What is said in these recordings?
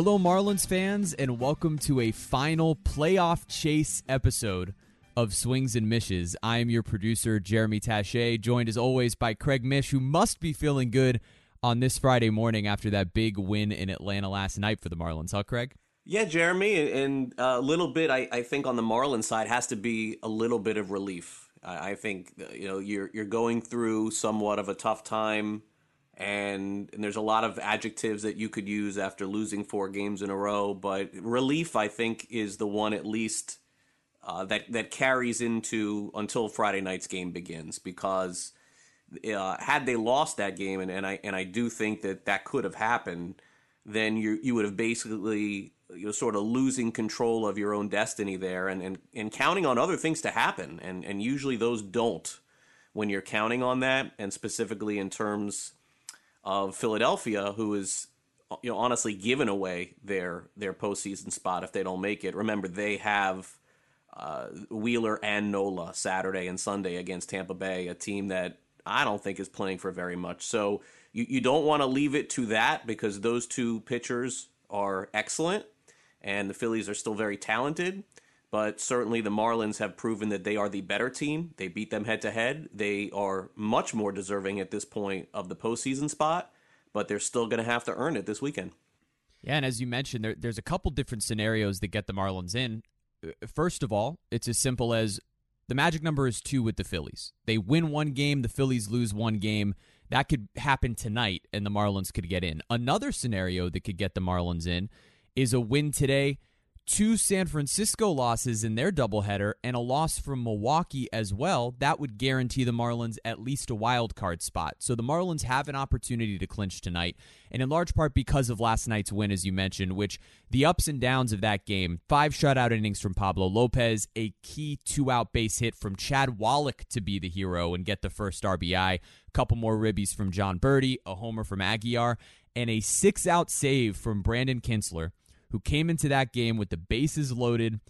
Hello, Marlins fans, and welcome to a final playoff chase episode of Swings and Mishes. I am your producer, Jeremy Taché, joined as always by Craig Mish, who must be feeling good on this Friday morning after that big win in Atlanta last night for the Marlins. Huh, Craig? Yeah, Jeremy, and a little bit, I, I think, on the Marlins side has to be a little bit of relief. I, I think you know you're you're going through somewhat of a tough time and, and there's a lot of adjectives that you could use after losing four games in a row. But relief, I think, is the one at least uh, that that carries into until Friday night's game begins because uh, had they lost that game, and, and I and I do think that that could have happened, then you you would have basically you sort of losing control of your own destiny there, and and, and counting on other things to happen, and and usually those don't when you're counting on that, and specifically in terms of Philadelphia, who is you know honestly given away their their postseason spot if they don't make it. Remember, they have uh, Wheeler and Nola Saturday and Sunday against Tampa Bay, a team that I don't think is playing for very much. So you, you don't want to leave it to that because those two pitchers are excellent and the Phillies are still very talented. But certainly the Marlins have proven that they are the better team. They beat them head to head. They are much more deserving at this point of the postseason spot, but they're still going to have to earn it this weekend. Yeah, and as you mentioned, there, there's a couple different scenarios that get the Marlins in. Uh, first of all, it's as simple as the magic number is two with the Phillies. They win one game, the Phillies lose one game. That could happen tonight, and the Marlins could get in. Another scenario that could get the Marlins in is a win today two San Francisco losses in their doubleheader and a loss from Milwaukee as well, that would guarantee the Marlins at least a wild card spot. So the Marlins have an opportunity to clinch tonight, and in large part because of last night's win, as you mentioned, which the ups and downs of that game five shutout innings from Pablo Lopez, a key two out base hit from Chad Wallach to be the hero and get the first RBI, a couple more ribbies from Jon Berti, a homer from Aguilar, and a six out save from Brandon Kintzler who came into that game with the bases loaded,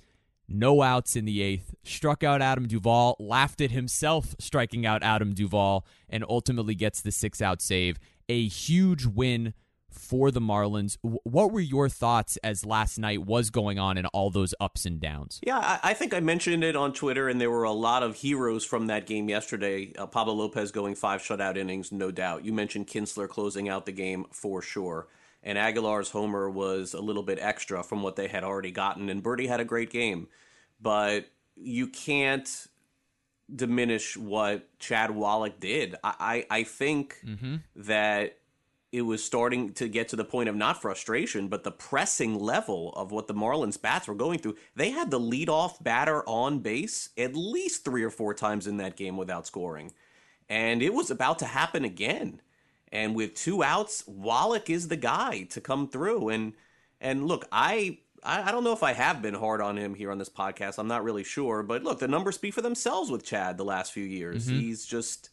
no outs in the eighth, struck out Adam Duvall, laughed at himself striking out Adam Duvall, and ultimately gets the six out save. A huge win for the Marlins. What were your thoughts as last night was going on and all those ups and downs? Yeah, I think I mentioned it on Twitter, and there were a lot of heroes from that game yesterday. Uh, Pablo Lopez going five shutout innings, no doubt. You mentioned Kintzler closing out the game for sure and Aguilar's homer was a little bit extra from what they had already gotten. And Berti had a great game, but you can't diminish what Chad Wallach did. I I, I think mm-hmm. that it was starting to get to the point of not frustration, but the pressing level of what the Marlins bats were going through. They had the leadoff batter on base at least three or four times in that game without scoring. And it was about to happen again. And with two outs, Wallach is the guy to come through. And and look, I I don't know if I have been hard on him here on this podcast. I'm not really sure, but look, the numbers speak for themselves with Chad the last few years. Mm-hmm. He's just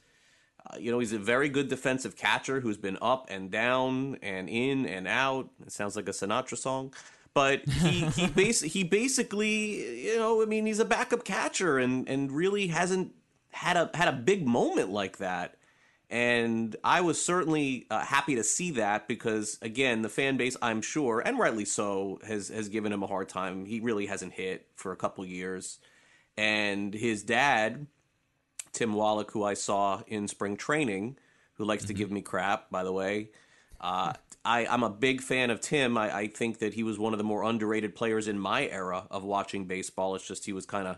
uh, you know, he's a very good defensive catcher who's been up and down and in and out. It sounds like a Sinatra song. But he he, bas- he basically, you know, I mean, he's a backup catcher and and really hasn't had a had a big moment like that. And I was certainly uh, happy to see that because, again, the fan base, I'm sure, and rightly so, has has given him a hard time. He really hasn't hit for a couple years, and his dad, Tim Wallach, who I saw in spring training, who likes mm-hmm. to give me crap, by the way. Uh, I, I'm a big fan of Tim. I, I think that he was one of the more underrated players in my era of watching baseball. It's just he was kind of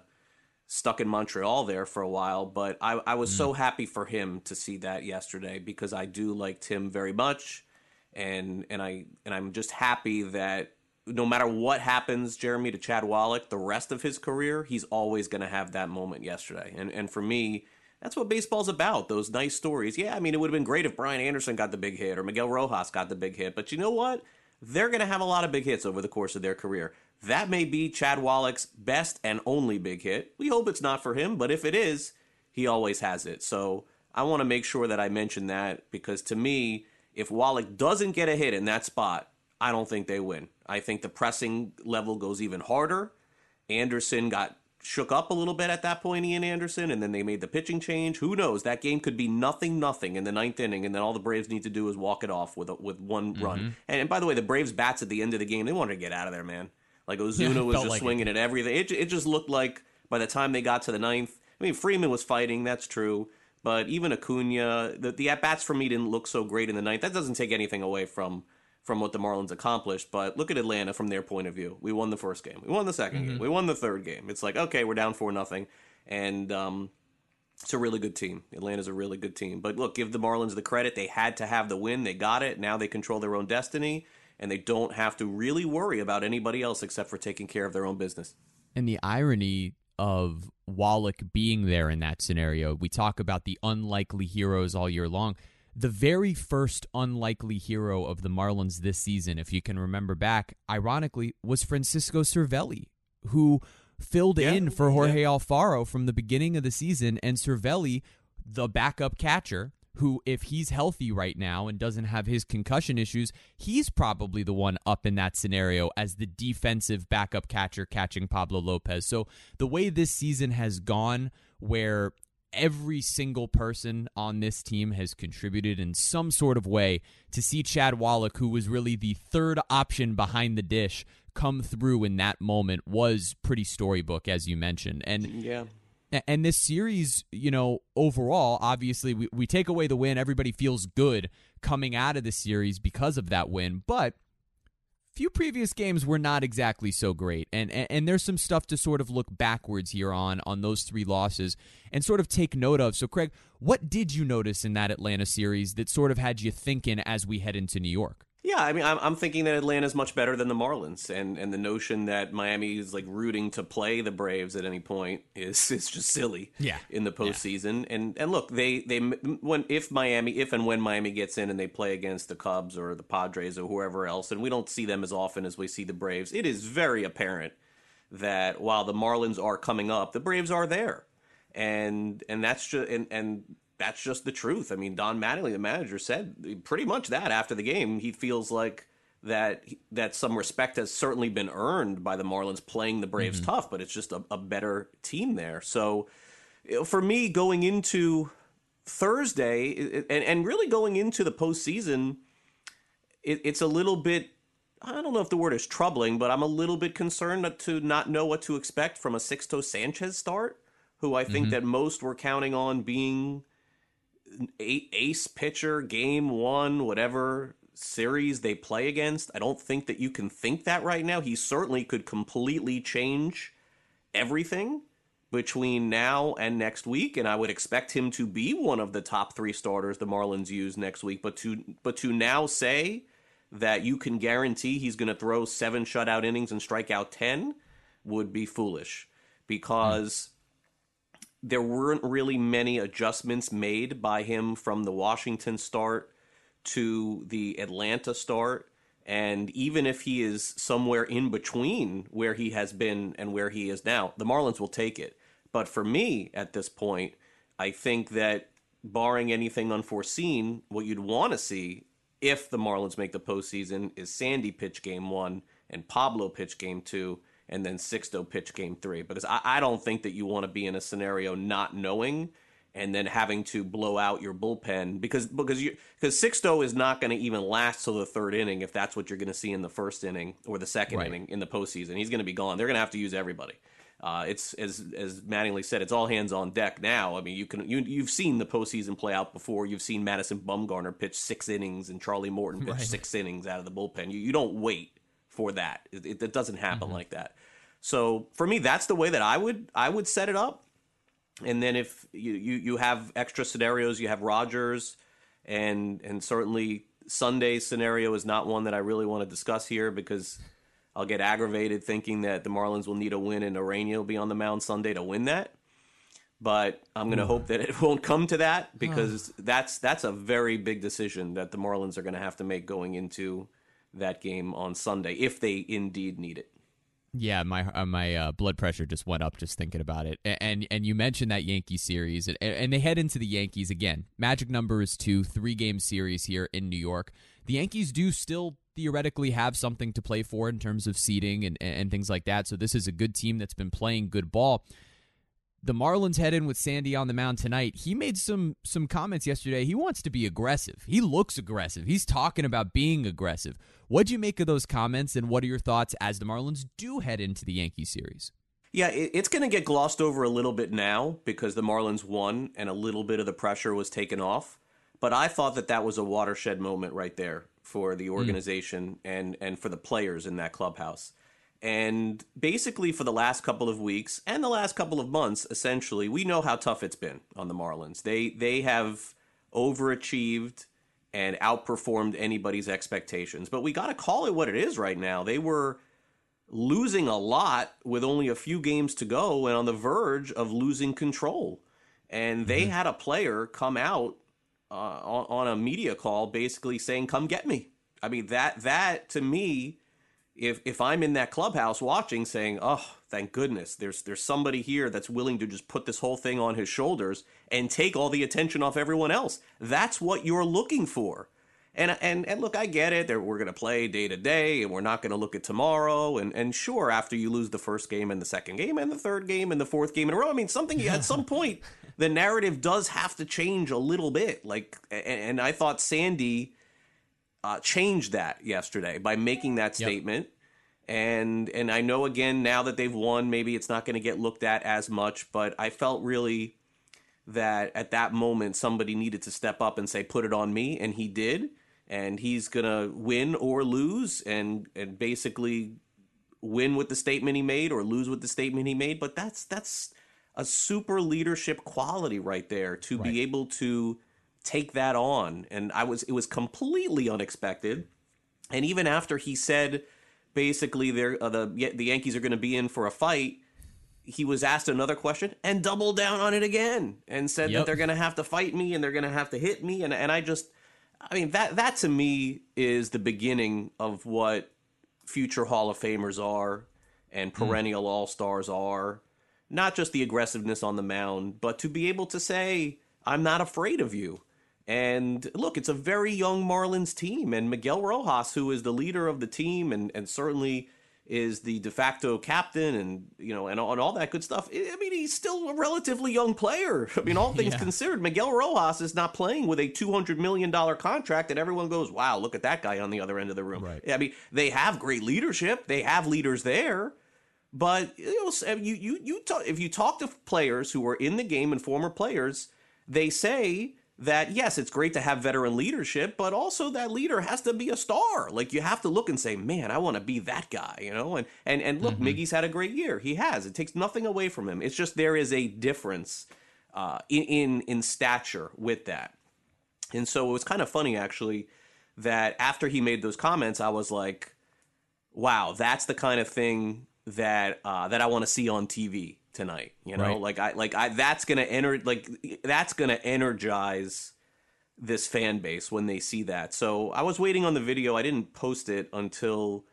stuck in Montreal there for a while, but I, I was mm. so happy for him to see that yesterday because I do like Tim very much, and and I and I'm just happy that no matter what happens, Jeremy to Chad Wallach, the rest of his career, he's always going to have that moment yesterday, and and for me. That's what baseball's about, those nice stories. Yeah, I mean, it would have been great if Brian Anderson got the big hit or Miguel Rojas got the big hit, but you know what? They're going to have a lot of big hits over the course of their career. That may be Chad Wallach's best and only big hit. We hope it's not for him, but if it is, he always has it. So I want to make sure that I mention that because to me, if Wallach doesn't get a hit in that spot, I don't think they win. I think the pressing level goes even harder. Anderson got shook up a little bit at that point, Ian Anderson, and then they made the pitching change. Who knows? That game could be nothing, nothing in the ninth inning, and then all the Braves need to do is walk it off with a, with one mm-hmm. run. And, and, by the way, the Braves bats at the end of the game, they wanted to get out of there, man. Like Ozuna yeah, was just like swinging it. at everything. It, it just looked like by the time they got to the ninth, I mean, Freeman was fighting, that's true. But even Acuna, the, the at bats for me didn't look so great in the ninth. That doesn't take anything away from from what the Marlins accomplished. But look at Atlanta from their point of view. We won the first game. We won the 2nd mm-hmm. game. We won the third game. It's like okay, we're down four nothing, and um, it's a really good team. Atlanta's a really good team. But look, give the Marlins the credit. They had to have the win. They got it. Now they control their own destiny, and they don't have to really worry about anybody else except for taking care of their own business. And the irony of Wallach being there in that scenario. We talk about the unlikely heroes all year long. The very first unlikely hero of the Marlins this season, if you can remember back, ironically, was Francisco Cervelli, who filled yeah, in for Jorge yeah. Alfaro from the beginning of the season. And Cervelli, the backup catcher, who, if he's healthy right now and doesn't have his concussion issues, he's probably the one up in that scenario as the defensive backup catcher catching Pablo Lopez. So the way this season has gone, where every single person on this team has contributed in some sort of way to see Chad Wallach, who was really the third option behind the dish, come through in that moment was pretty storybook, as you mentioned. And yeah. And this series, you know, overall, obviously, we, we take away the win. Everybody feels good coming out of the series because of that win. But few previous games were not exactly so great. And, and, and there's some stuff to sort of look backwards here on on those three losses and sort of take note of. So, Craig, what did you notice in that Atlanta series that sort of had you thinking as we head into New York? Yeah, I mean, I'm, I'm thinking that Atlanta's much better than the Marlins, and, and the notion that Miami is like rooting to play the Braves at any point is is just silly. Yeah. in the postseason, yeah. and and look, they they when if Miami if and when Miami gets in and they play against the Cubs or the Padres or whoever else, and we don't see them as often as we see the Braves, it is very apparent that while the Marlins are coming up, the Braves are there, and and that's just and and that's just the truth. I mean, Don Mattingly, the manager, said pretty much that after the game. He feels like that that some respect has certainly been earned by the Marlins playing the Braves mm-hmm. tough, but it's just a, a better team there. So for me, going into Thursday and, and really going into the postseason, it, it's a little bit. I don't know if the word is troubling, but I'm a little bit concerned to not know what to expect from a Sixto Sanchez start, who I think mm-hmm. that most were counting on being ace pitcher, game one, whatever series they play against. I don't think that you can think that right now. He certainly could completely change everything between now and next week, and I would expect him to be one of the top three starters the Marlins use next week. But to but to now say that you can guarantee he's going to throw seven shutout innings and strike out ten would be foolish because there weren't really many adjustments made by him from the Washington start to the Atlanta start. And even if he is somewhere in between where he has been and where he is now, the Marlins will take it. But for me at this point, I think that barring anything unforeseen, what you'd want to see if the Marlins make the postseason is Sandy pitch game one and Pablo pitch game two and then Sixto pitch game three. Because I, I don't think that you want to be in a scenario not knowing and then having to blow out your bullpen because because you because Sixto is not going to even last till the third inning if that's what you're going to see in the first inning or the second right. inning in the postseason. He's going to be gone. They're going to have to use everybody. Uh, it's as as Mattingly said, it's all hands on deck now. I mean, you can you you've seen the postseason play out before. You've seen Madison Bumgarner pitch six innings and Charlie Morton pitch right. six innings out of the bullpen. You you don't wait for that. It, it, doesn't happen mm-hmm. like that. So for me, that's the way that I would I would set it up. And then if you, you, you have extra scenarios, you have Rogers, and and certainly Sunday's scenario is not one that I really want to discuss here because I'll get aggravated thinking that the Marlins will need a win and Ureña will be on the mound Sunday to win that. But I'm going to hope that it won't come to that because that's that's a very big decision that the Marlins are going to have to make going into that game on Sunday if they indeed need it. Yeah, my uh, my uh, blood pressure just went up just thinking about it. And and you mentioned that Yankee series, and, and they head into the Yankees again. Magic number is two, three game series here in New York. The Yankees do still theoretically have something to play for in terms of seeding and, and things like that. So this is a good team that's been playing good ball. The Marlins head in with Sandy on the mound tonight. He made some some comments yesterday. He wants to be aggressive. He looks aggressive. He's talking about being aggressive. What do you make of those comments, and what are your thoughts as the Marlins do head into the Yankee series? Yeah, it's going to get glossed over a little bit now because the Marlins won and a little bit of the pressure was taken off. But I thought that that was a watershed moment right there for the hmm. organization mm. and and for the players in that clubhouse. And basically, for the last couple of weeks and the last couple of months, essentially, we know how tough it's been on the Marlins. They they have overachieved and outperformed anybody's expectations. But we got to call it what it is right now. They were losing a lot with only a few games to go and on the verge of losing control. And they mm-hmm. had a player come out uh, on, on a media call basically saying, "Come get me." I mean that that to me, if if I'm in that clubhouse watching, saying, "Oh, thank goodness, there's there's somebody here that's willing to just put this whole thing on his shoulders and take all the attention off everyone else." That's what you're looking for. And and and look, I get it. That we're going to play day to day, and we're not going to look at tomorrow. And and sure, after you lose the first game and the second game and the third game and the fourth game in a row, I mean, something at some point the narrative does have to change a little bit. Like, and, and I thought Sandy uh, changed that yesterday by making that statement. Yep. And and I know again now that they've won, maybe it's not going to get looked at as much. But I felt really that at that moment somebody needed to step up and say, "Put it on me," and he did. And he's gonna win or lose, and and basically win with the statement he made or lose with the statement he made. But that's that's a super leadership quality right there to right. be able to take that on. And I was it was completely unexpected. And even after he said basically they're, uh, the the Yankees are going to be in for a fight, he was asked another question and doubled down on it again and said yep. that they're going to have to fight me and they're going to have to hit me and and I just I mean that that to me is the beginning of what future Hall of Famers are and hmm. perennial mm. all-stars are not just the aggressiveness on the mound, but to be able to say, I'm not afraid of you. And look, it's a very young Marlins team, and Miguel Rojas, who is the leader of the team and, and certainly is the de facto captain and you know and, and all that good stuff. I mean, he's still a relatively young player. I mean, all things yeah. considered, Miguel Rojas is not playing with a two hundred million dollar contract, and everyone goes, "Wow, look at that guy on the other end of the room." Right. I mean, they have great leadership. They have leaders there. But you know, you you you talk, if you talk to players who are in the game and former players, they say that yes, it's great to have veteran leadership, but also that leader has to be a star. Like you have to look and say, "Man, I want to be that guy," you know. And and and look, mm-hmm. Miggy's had a great year. He has. It takes nothing away from him. It's just there is a difference uh, in, in in stature with that. And so it was kind of funny actually that after he made those comments, I was like, "Wow, that's the kind of thing that uh, that I want to see on TV tonight. You know, right. like I like I that's gonna enter like that's gonna energize this fan base when they see that. So I was waiting on the video. I didn't post it until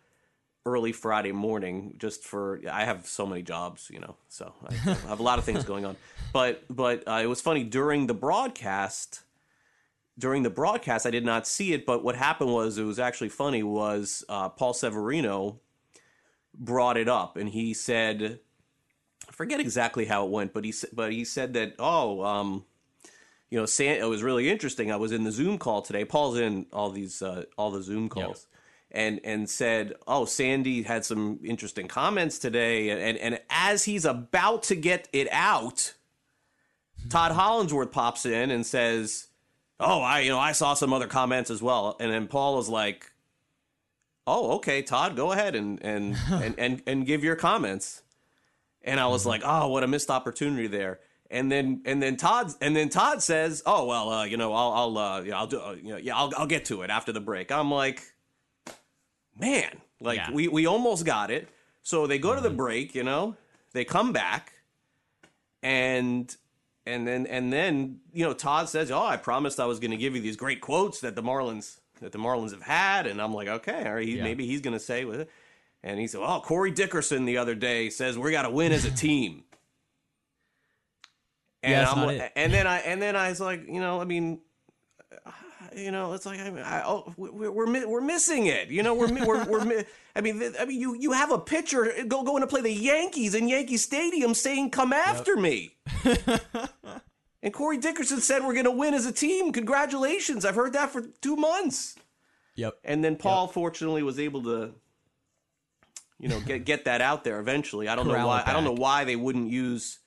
early Friday morning, just for I have so many jobs, you know, so I have a lot of things going on. But but uh, it was funny during the broadcast. During the broadcast, I did not see it, but what happened was it was actually funny. Was uh, Paul Severino brought it up, and he said, I forget exactly how it went, but he but he said that oh, um, you know, San, it was really interesting. I was in the Zoom call today. Paul's in all these uh, all the Zoom calls. And, and said, "Oh, Sandy had some interesting comments today." And, and as he's about to get it out, Todd Hollandsworth pops in and says, "Oh, I you know I saw some other comments as well." And then Paul is like, oh, okay, Todd, go ahead and and and, and and give your comments. And I was mm-hmm. like, oh, what a missed opportunity there. And then and then Todd and then Todd says, oh well, uh, you know, I'll I'll uh, yeah, I'll do uh, you know, yeah, I'll I'll get to it after the break. I'm like, man, like yeah. we we almost got it. So they go mm-hmm. to the mm-hmm. break, you know, they come back, and and then and then you know Todd says, "Oh, I promised I was going to give you these great quotes that the Marlins that the Marlins have had, and I'm like, okay, all right, he, yeah. maybe he's going to say with it. And he said, "Oh, Corey Dickerson the other day says we got to win as a team." and, yeah, like, and then I and then I was like, you know, I mean, you know, it's like I, mean, I, oh, we're, we're we're missing it. You know, we're we're, we're I mean, I mean, you you have a pitcher go going to play the Yankees in Yankee Stadium saying, "Come after yep. me." and Corey Dickerson said, "We're going to win as a team. Congratulations!" I've heard that for two months. Yep. And then Paul, yep. fortunately, was able to, you know, get get that out there eventually. I don't Corral know why. I don't know why they wouldn't use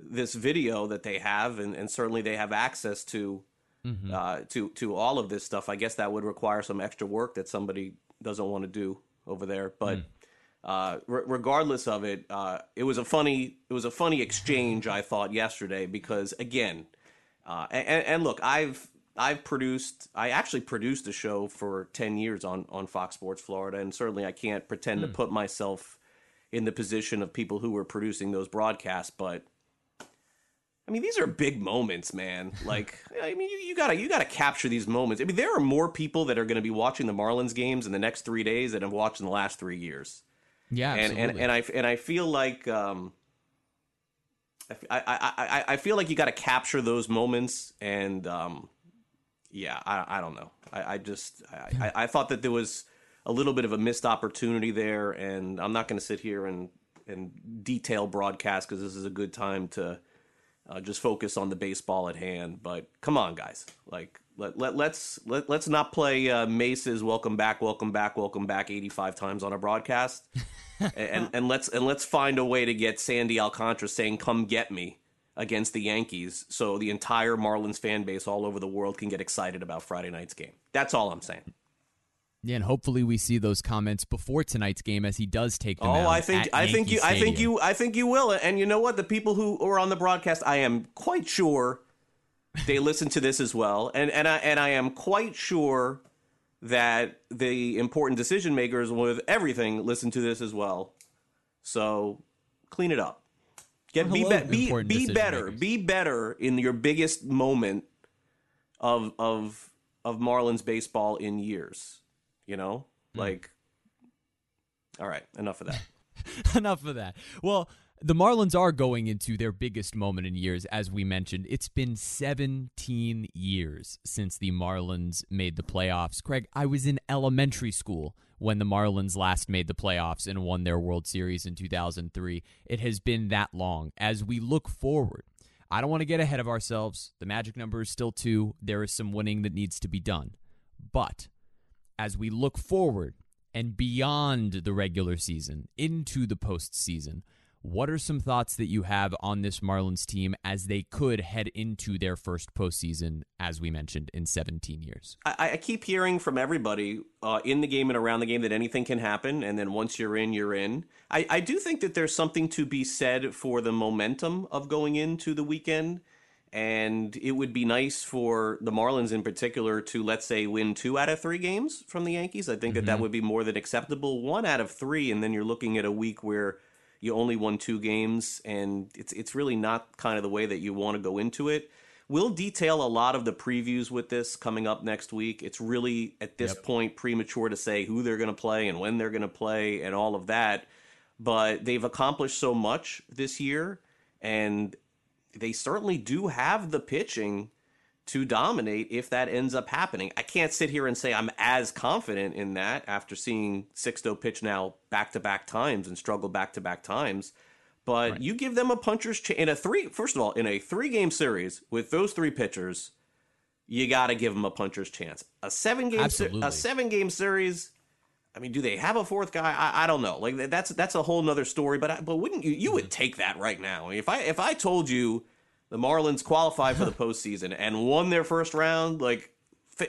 this video that they have, and, and certainly they have access to mm-hmm. uh, to to all of this stuff. I guess that would require some extra work that somebody doesn't want to do over there. But mm. uh, re- regardless of it, uh, it was a funny it was a funny exchange I thought yesterday because again, uh, and, and look, I've I've produced I actually produced a show for 10 years on on Fox Sports Florida and certainly I can't pretend mm. to hmm. put myself in the position of people who were producing those broadcasts but I mean, these are big moments, man. Like, I mean, you, you, gotta you gotta capture these moments. I mean, there are more people that are going to be watching the Marlins games in the next three days than have watched in the last three years. Yeah, and and, and I and I feel like um, I, I, I, I feel like you got to capture those moments, and um, yeah, I, I don't know. I, I just I, I thought that there was a little bit of a missed opportunity there, and I'm not going to sit here and and detail broadcast because this is a good time to uh, just focus on the baseball at hand. But come on, guys, like let, let let's let, let's not play uh, Mase's "Welcome Back, Welcome Back, Welcome Back" eighty five times on a broadcast, and and let's and let's find a way to get Sandy Alcantara saying "Come get me." Against the Yankees, so the entire Marlins fan base all over the world can get excited about Friday night's game. That's all I'm saying. Yeah, and hopefully we see those comments before tonight's game as he does take them. Oh, I think I think you Stadium. I think you I think you will. And you know what? The people who are on the broadcast, I am quite sure they listen to this as well. And and I and I am quite sure that the important decision makers with everything listen to this as well. So clean it up. Get hello, be be, be better. Makers. Be better in your biggest moment of of of Marlins baseball in years. You know, mm. like, all right, enough of that. enough of that. Well, the Marlins are going into their biggest moment in years, as we mentioned. It's been 17 years since the Marlins made the playoffs. Craig, I was in elementary school when the Marlins last made the playoffs and won their World Series in 2003. It has been that long. As we look forward, I don't want to get ahead of ourselves. The magic number is still two. There is some winning that needs to be done. But as we look forward and beyond the regular season into the postseason, what are some thoughts that you have on this Marlins team as they could head into their first postseason, as we mentioned, in 17 years? I, I keep hearing from everybody uh, in the game and around the game that anything can happen, and then once you're in, you're in. I, I do think that there's something to be said for the momentum of going into the weekend and it would be nice for the Marlins in particular to let's say win two out of three games from the Yankees. I think mm-hmm. that that mm-hmm. would be more than acceptable. One out of three, and then you're looking at a week where you only won two games, and it's it's really not kind of the way that you want to go into it. We'll detail a lot of the previews with this coming up next week. It's really at this yep. point premature to say who they're going to play and when they're going to play and all of that. But they've accomplished so much this year, and they certainly do have the pitching to dominate if that ends up happening. I can't sit here and say I'm as confident in that after seeing Sixto pitch now back to back times and struggle back to back times. But right. you give them a puncher's chance in a three. First of all, in a three game series with those three pitchers, you got to give them a puncher's chance. A seven game a seven game series. I mean, do they have a fourth guy? I, I don't know. Like that's that's a whole nother story. But I, but wouldn't you you would mm-hmm. take that right now? if I if I told you the Marlins qualified for the postseason and won their first round, like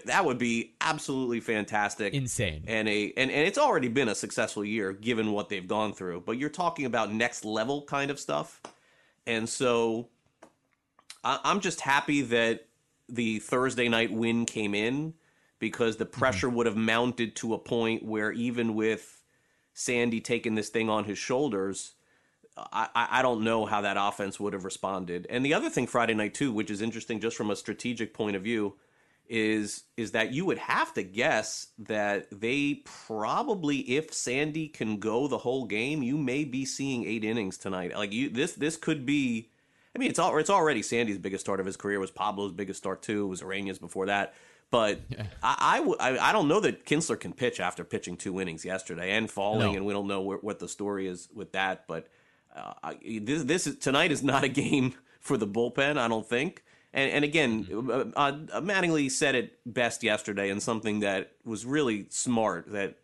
that would be absolutely fantastic, insane, and a and, and it's already been a successful year given what they've gone through. But you're talking about next level kind of stuff, and so I, I'm just happy that the Thursday night win came in because the mm-hmm. pressure mm-hmm. would have mounted to a point where even with Sandy taking this thing on his shoulders, I, I don't know how that offense would have responded. And the other thing Friday night too, which is interesting just from a strategic point of view, is is that you would have to guess that they probably, if Sandy can go the whole game, you may be seeing eight innings tonight. Like you, this this could be. I mean, it's all, it's already Sandy's biggest start of his career. It was Pablo's biggest start too. It was Ureña's before that But I, I, w- I, I don't know that Kintzler can pitch after pitching two innings yesterday and falling, No. and we don't know where, what the story is with that. But uh, this, this is, tonight is not a game for the bullpen, I don't think. And, and again, uh, uh, Mattingly said it best yesterday, and something that was really smart. That,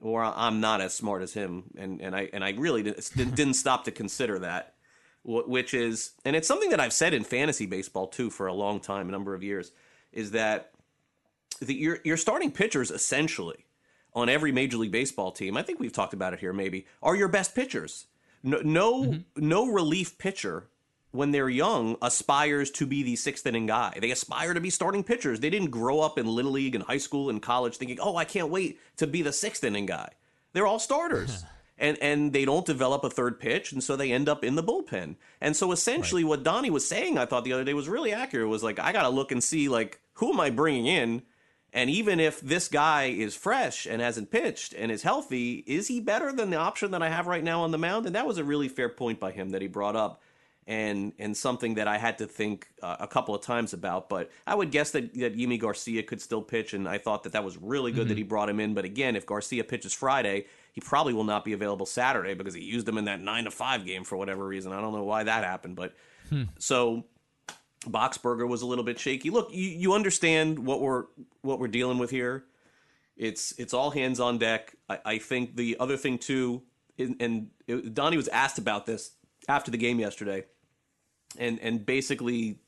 or I'm not as smart as him, and, and I and I really didn't, didn't stop to consider that wh- which is, and it's something that I've said in fantasy baseball too for a long time, a number of years, is that the, your your starting pitchers essentially on every major league baseball team. I think we've talked about it here. Maybe are your best pitchers. No, no, mm-hmm. no relief pitcher when they're young aspires to be the sixth inning guy. They aspire to be starting pitchers. They didn't grow up in little league and high school and college thinking, "Oh, I can't wait to be the sixth inning guy." They're all starters. and and they don't develop a third pitch and so they end up in the bullpen. And so essentially what Donnie was saying I thought the other day was really accurate was like I got to look and see like who am I bringing in and even if this guy is fresh and hasn't pitched and is healthy, is he better than the option that I have right now on the mound? And that was a really fair point by him that he brought up, and and something that I had to think uh, a couple of times about. But I would guess that that Yimi Garcia could still pitch, and I thought that that was really good that he brought him in. But again, if Garcia pitches Friday, he probably will not be available Saturday because he used him in that nine to five game for whatever reason. I don't know why that happened, but so Boxberger was a little bit shaky. Look, you, you understand what we're what we're dealing with here. It's it's all hands on deck. I, I think the other thing too, and, and it, Donnie was asked about this after the game yesterday, and and basically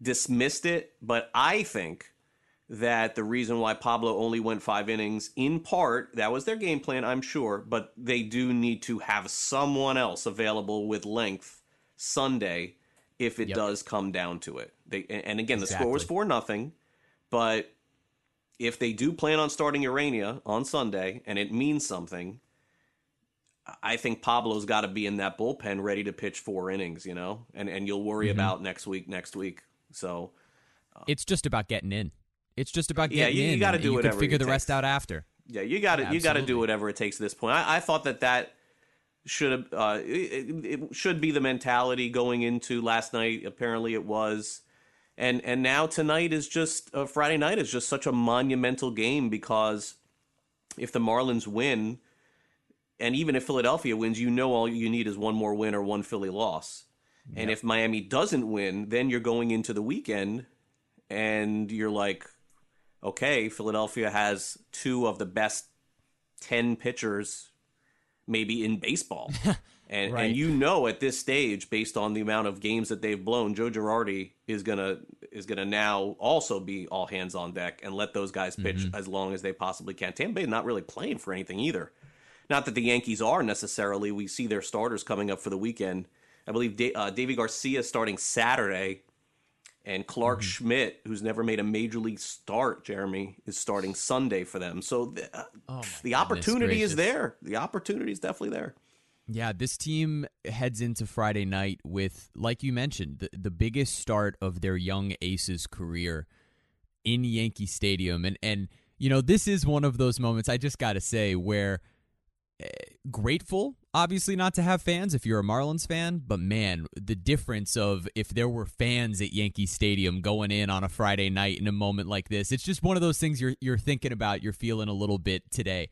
dismissed it. But I think that the reason why Pablo only went five innings, in part, that was their game plan, I'm sure, but they do need to have someone else available with length Sunday if it Yep. does come down to it. They and again, the score was four nothing, but if they do plan on starting Ureña on Sunday and it means something, I think Pablo's got to be in that bullpen ready to pitch four innings, you know, and and you'll worry Mm-hmm. about next week, next week. So It's just about getting in. It's just about Yeah, getting you- you in. gotta and do You whatever can figure the rest out after. Yeah, you got to you got to do whatever it takes at this point. I, I thought that that should uh, it, it should be the mentality going into last night. Apparently, it was, and and now tonight is just uh, Friday night is just such a monumental game because if the Marlins win, and even if Philadelphia wins, you know all you need is one more win or one Philly loss. And if Miami doesn't win, then you're going into the weekend, and you're like, okay, Philadelphia has two of the best 10 pitchers maybe in baseball. And, Right. and you know at this stage, based on the amount of games that they've blown, Joe Girardi is gonna is gonna now also be all hands on deck and let those guys pitch as long as they possibly can. Tampa Bay not really playing for anything either. Not that the Yankees are necessarily. We see their starters coming up for the weekend. I believe da- uh, Deivi Garcia starting Saturday, and Clarke Schmidt, who's never made a major league start, Jeremy, is starting Sunday for them. So the, uh, Oh the opportunity is there. The opportunity is definitely there. Yeah, this team heads into Friday night with, like you mentioned, the, the biggest start of their young ace's career in Yankee Stadium. And, and, you know, this is one of those moments, I just got to say, where eh, grateful, obviously, not to have fans if you're a Marlins fan, but man, the difference of if there were fans at Yankee Stadium going in on a Friday night in a moment like this, it's just one of those things you're, you're thinking about, you're feeling a little bit today.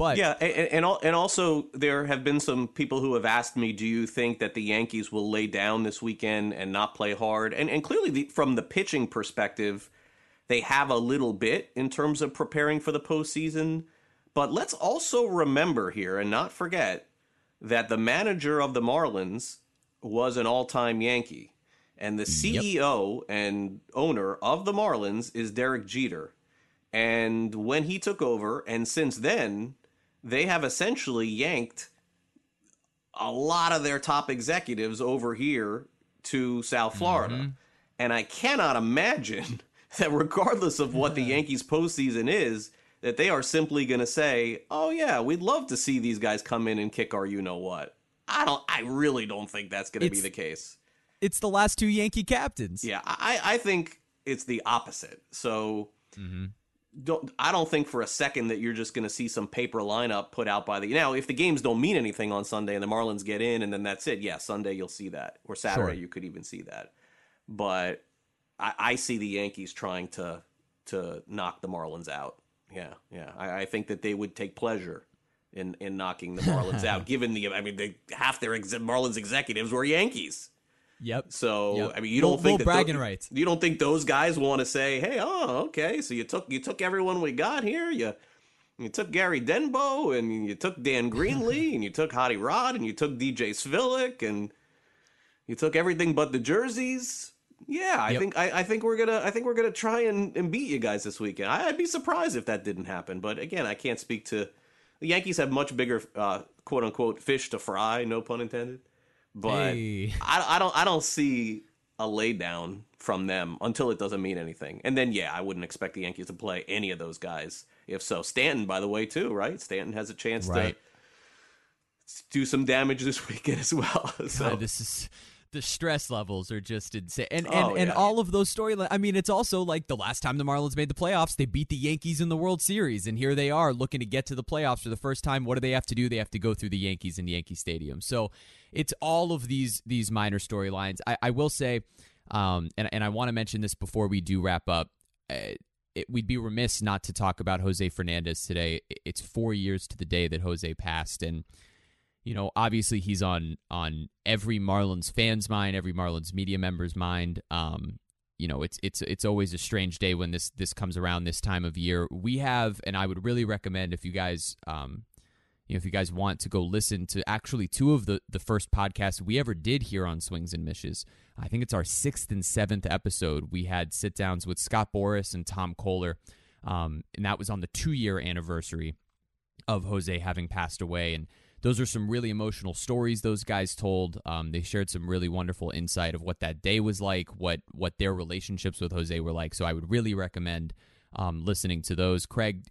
But Yeah, and and, and also there have been some people who have asked me, do you think that the Yankees will lay down this weekend and not play hard? And and clearly, the, from the pitching perspective, they have a little bit in terms of preparing for the postseason. But let's also remember here and not forget that the manager of the Marlins was an all-time Yankee, and the mm, CEO and owner of the Marlins is Derek Jeter. And when he took over, and since then, they have essentially yanked a lot of their top executives over here to South Florida. Mm-hmm. And I cannot imagine that regardless of what the Yankees postseason is, that they are simply going to say, "Oh yeah, we'd love to see these guys come in and kick our you know what." I don't. I really don't think that's going to be the case. it's the last two Yankee captains. Yeah, I, I think it's the opposite. So mm-hmm. don't I don't think for a second that you're just going to see some paper lineup put out by the now. If the games don't mean anything on Sunday and the Marlins get in and then that's it, yeah, Sunday you'll see that, or Saturday Sure. you could even see that. But I, I see the Yankees trying to to knock the Marlins out. Yeah, yeah. I, I think that they would take pleasure in in knocking the Marlins out. Given the, I mean, they, half their ex- Marlins executives were Yankees. Yep. So Yep. I mean, you don't think little that bragging tho- rights. You don't think those guys want to say, "Hey, oh, okay, so you took you took everyone we got here. You you took Gary Denbo and you took Dan Greenlee and you took Hottie Rod and you took DJ Svihlik and you took everything but the jerseys." Yeah, I Yep. think I, I think we're gonna I think we're gonna try and, and beat you guys this weekend. I, I'd be surprised if that didn't happen, but again, I can't speak to the Yankees have much bigger uh, quote unquote fish to fry, no pun intended. But Hey. I, I don't I don't see a lay down from them until it doesn't mean anything. And then yeah, I wouldn't expect the Yankees to play any of those guys. If so, Stanton, by the way, too, right? Stanton has a chance Right. to do some damage this weekend as well. so God, this is the stress levels are just insane, and and, Oh, and all of those storylines. I mean, it's also like the last time the Marlins made the playoffs, they beat the Yankees in the World Series, and here they are looking to get to the playoffs for the first time. What do they have to do? They have to go through the Yankees in Yankee Stadium. So it's all of these these minor storylines. I, I will say, um, and and I want to mention this before we do wrap up. Uh, it, we'd be remiss not to talk about Jose Fernandez today. It's four years to the day that Jose passed, and you know, obviously he's on on every Marlins fan's mind, every Marlins media member's mind. Um, you know, it's it's it's always a strange day when this this comes around this time of year. We have, and I would really recommend if you guys, um, you know, if you guys want to go listen to actually two of the the first podcasts we ever did here on Swings and Mishes. I think it's our sixth and seventh episode. We had sit downs with Scott Boras and Tom Koehler, um, and that was on the two year anniversary of Jose having passed away. And those are some really emotional stories those guys told. Um, they shared some really wonderful insight of what that day was like, what what their relationships with Jose were like. So I would really recommend um, listening to those. Craig,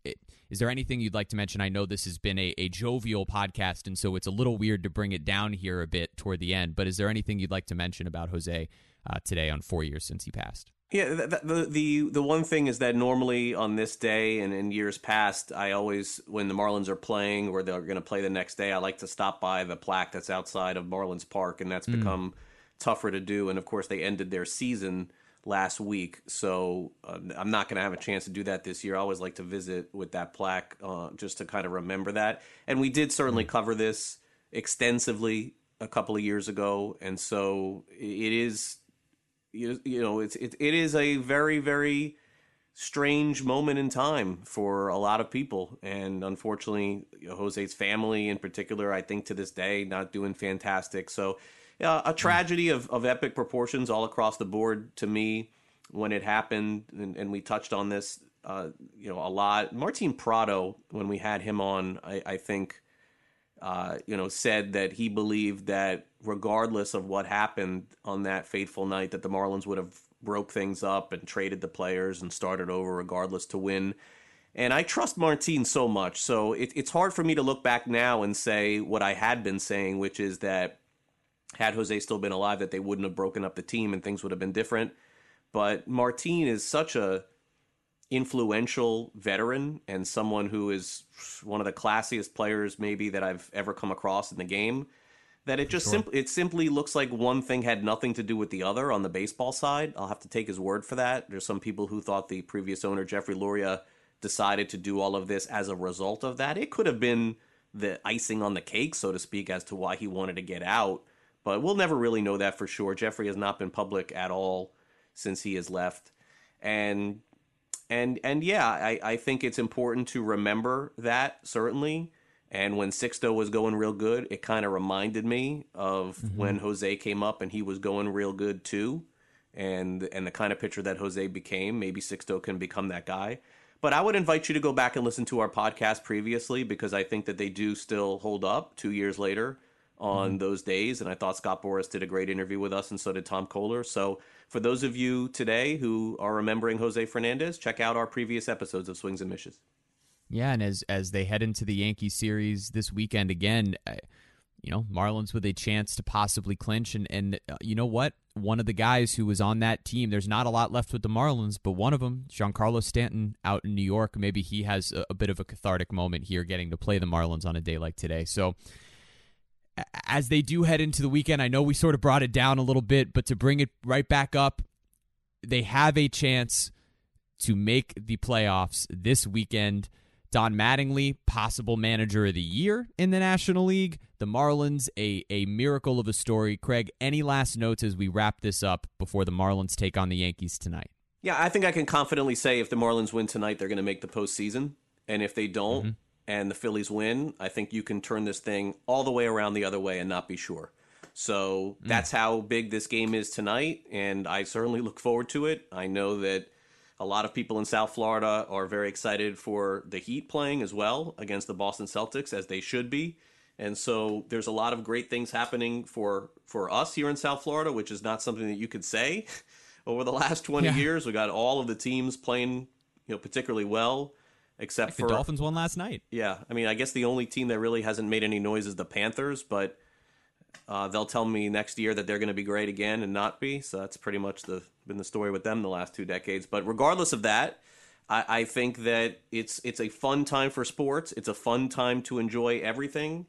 is there anything you'd like to mention? I know this has been a, a jovial podcast, and so it's a little weird to bring it down here a bit toward the end. But is there anything you'd like to mention about Jose uh, today on four years since he passed? Yeah, th- th- the the the one thing is that normally on this day and in years past, I always when the Marlins are playing or they're going to play the next day, I like to stop by the plaque that's outside of Marlins Park, and that's become tougher to do. And of course, they ended their season last week, so uh, I'm not going to have a chance to do that this year. I always like to visit with that plaque uh, just to kind of remember that. And we did certainly cover this extensively a couple of years ago, and so it is you, you know it's it, it is a very very strange moment in time for a lot of people. And unfortunately you know, jose's family in particular i think to this day not doing fantastic. So uh, a tragedy of, of epic proportions all across the board to me when it happened and, and we touched on this uh, you know a lot martin prado when we had him on i, I think uh, you know, said that he believed that regardless of what happened on that fateful night, that the Marlins would have broke things up and traded the players and started over regardless to win. And I trust Martin so much, so it, it's hard for me to look back now and say what I had been saying, which is that had Jose still been alive, that they wouldn't have broken up the team and things would have been different. But Martin is such a influential veteran and someone who is one of the classiest players maybe that I've ever come across in the game that it just simply it simply looks like one thing had nothing to do with the other on the baseball side. I'll have to take his word for that. There's some people who thought the previous owner Jeffrey Loria decided to do all of this as a result of that. It could have been the icing on the cake, so to speak, as to why he wanted to get out. But we'll never really know that for sure. Jeffrey has not been public at all since he has left. And and and yeah, I, I think it's important to remember that certainly. And when Sixto was going real good, it kind of reminded me of mm-hmm. when Jose came up and he was going real good too, and and the kind of pitcher that Jose became. Maybe Sixto can become that guy. But I would invite you to go back and listen to our podcast previously because I think that they do still hold up two years later on those days. And I thought Scott Boras did a great interview with us, and so did Tom Koehler. So for those of you today who are remembering Jose Fernandez, check out our previous episodes of Swings and Mishes. Yeah, and as as they head into the Yankee series this weekend again, uh, you know, Marlins with a chance to possibly clinch, and and uh, you know what, one of the guys who was on that team, there's not a lot left with the Marlins, but one of them, Giancarlo Stanton, out in New York, maybe he has a, a bit of a cathartic moment here, getting to play the Marlins on a day like today. So. As they do head into the weekend, I know we sort of brought it down a little bit, but to bring it right back up, they have a chance to make the playoffs this weekend. Don Mattingly, possible manager of the year in the National League. The Marlins, a, a miracle of a story. Craig, any last notes as we wrap this up before the Marlins take on the Yankees tonight? Yeah, I think I can confidently say if the Marlins win tonight, they're going to make the postseason. And if they don't mm-hmm. And the Phillies win, I think you can turn this thing all the way around the other way and not be sure. So mm. that's how big this game is tonight. And I certainly look forward to it. I know that a lot of people in South Florida are very excited for the Heat playing as well against the Boston Celtics, as they should be. And so there's a lot of great things happening for for us here in South Florida, which is not something that you could say over the last 20 yeah. years. We got all of the teams playing, you know, particularly well, except for the Dolphins won last night. Yeah, I mean, I guess the only team that really hasn't made any noise is the Panthers, but uh, they'll tell me next year that they're going to be great again and not be. So that's pretty much the been the story with them the last two decades. But regardless of that, I, I think that it's it's a fun time for sports. It's a fun time to enjoy everything,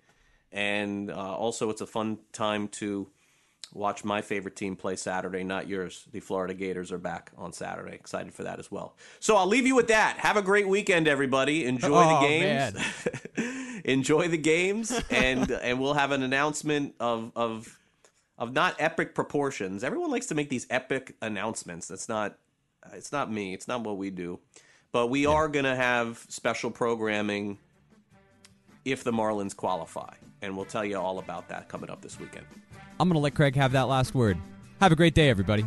and uh, also it's a fun time to watch my favorite team play Saturday, not yours. The Florida Gators are back on Saturday. Excited for that as well. So I'll leave you with that. Have a great weekend, everybody. Enjoy oh, the games. Enjoy the games, and and we'll have an announcement of of of not epic proportions. Everyone likes to make these epic announcements. That's not it's not me. It's not what we do. But we yeah. are going to have special programming if the Marlins qualify, and we'll tell you all about that coming up this weekend. I'm going to let Craig have that last word. Have a great day, everybody.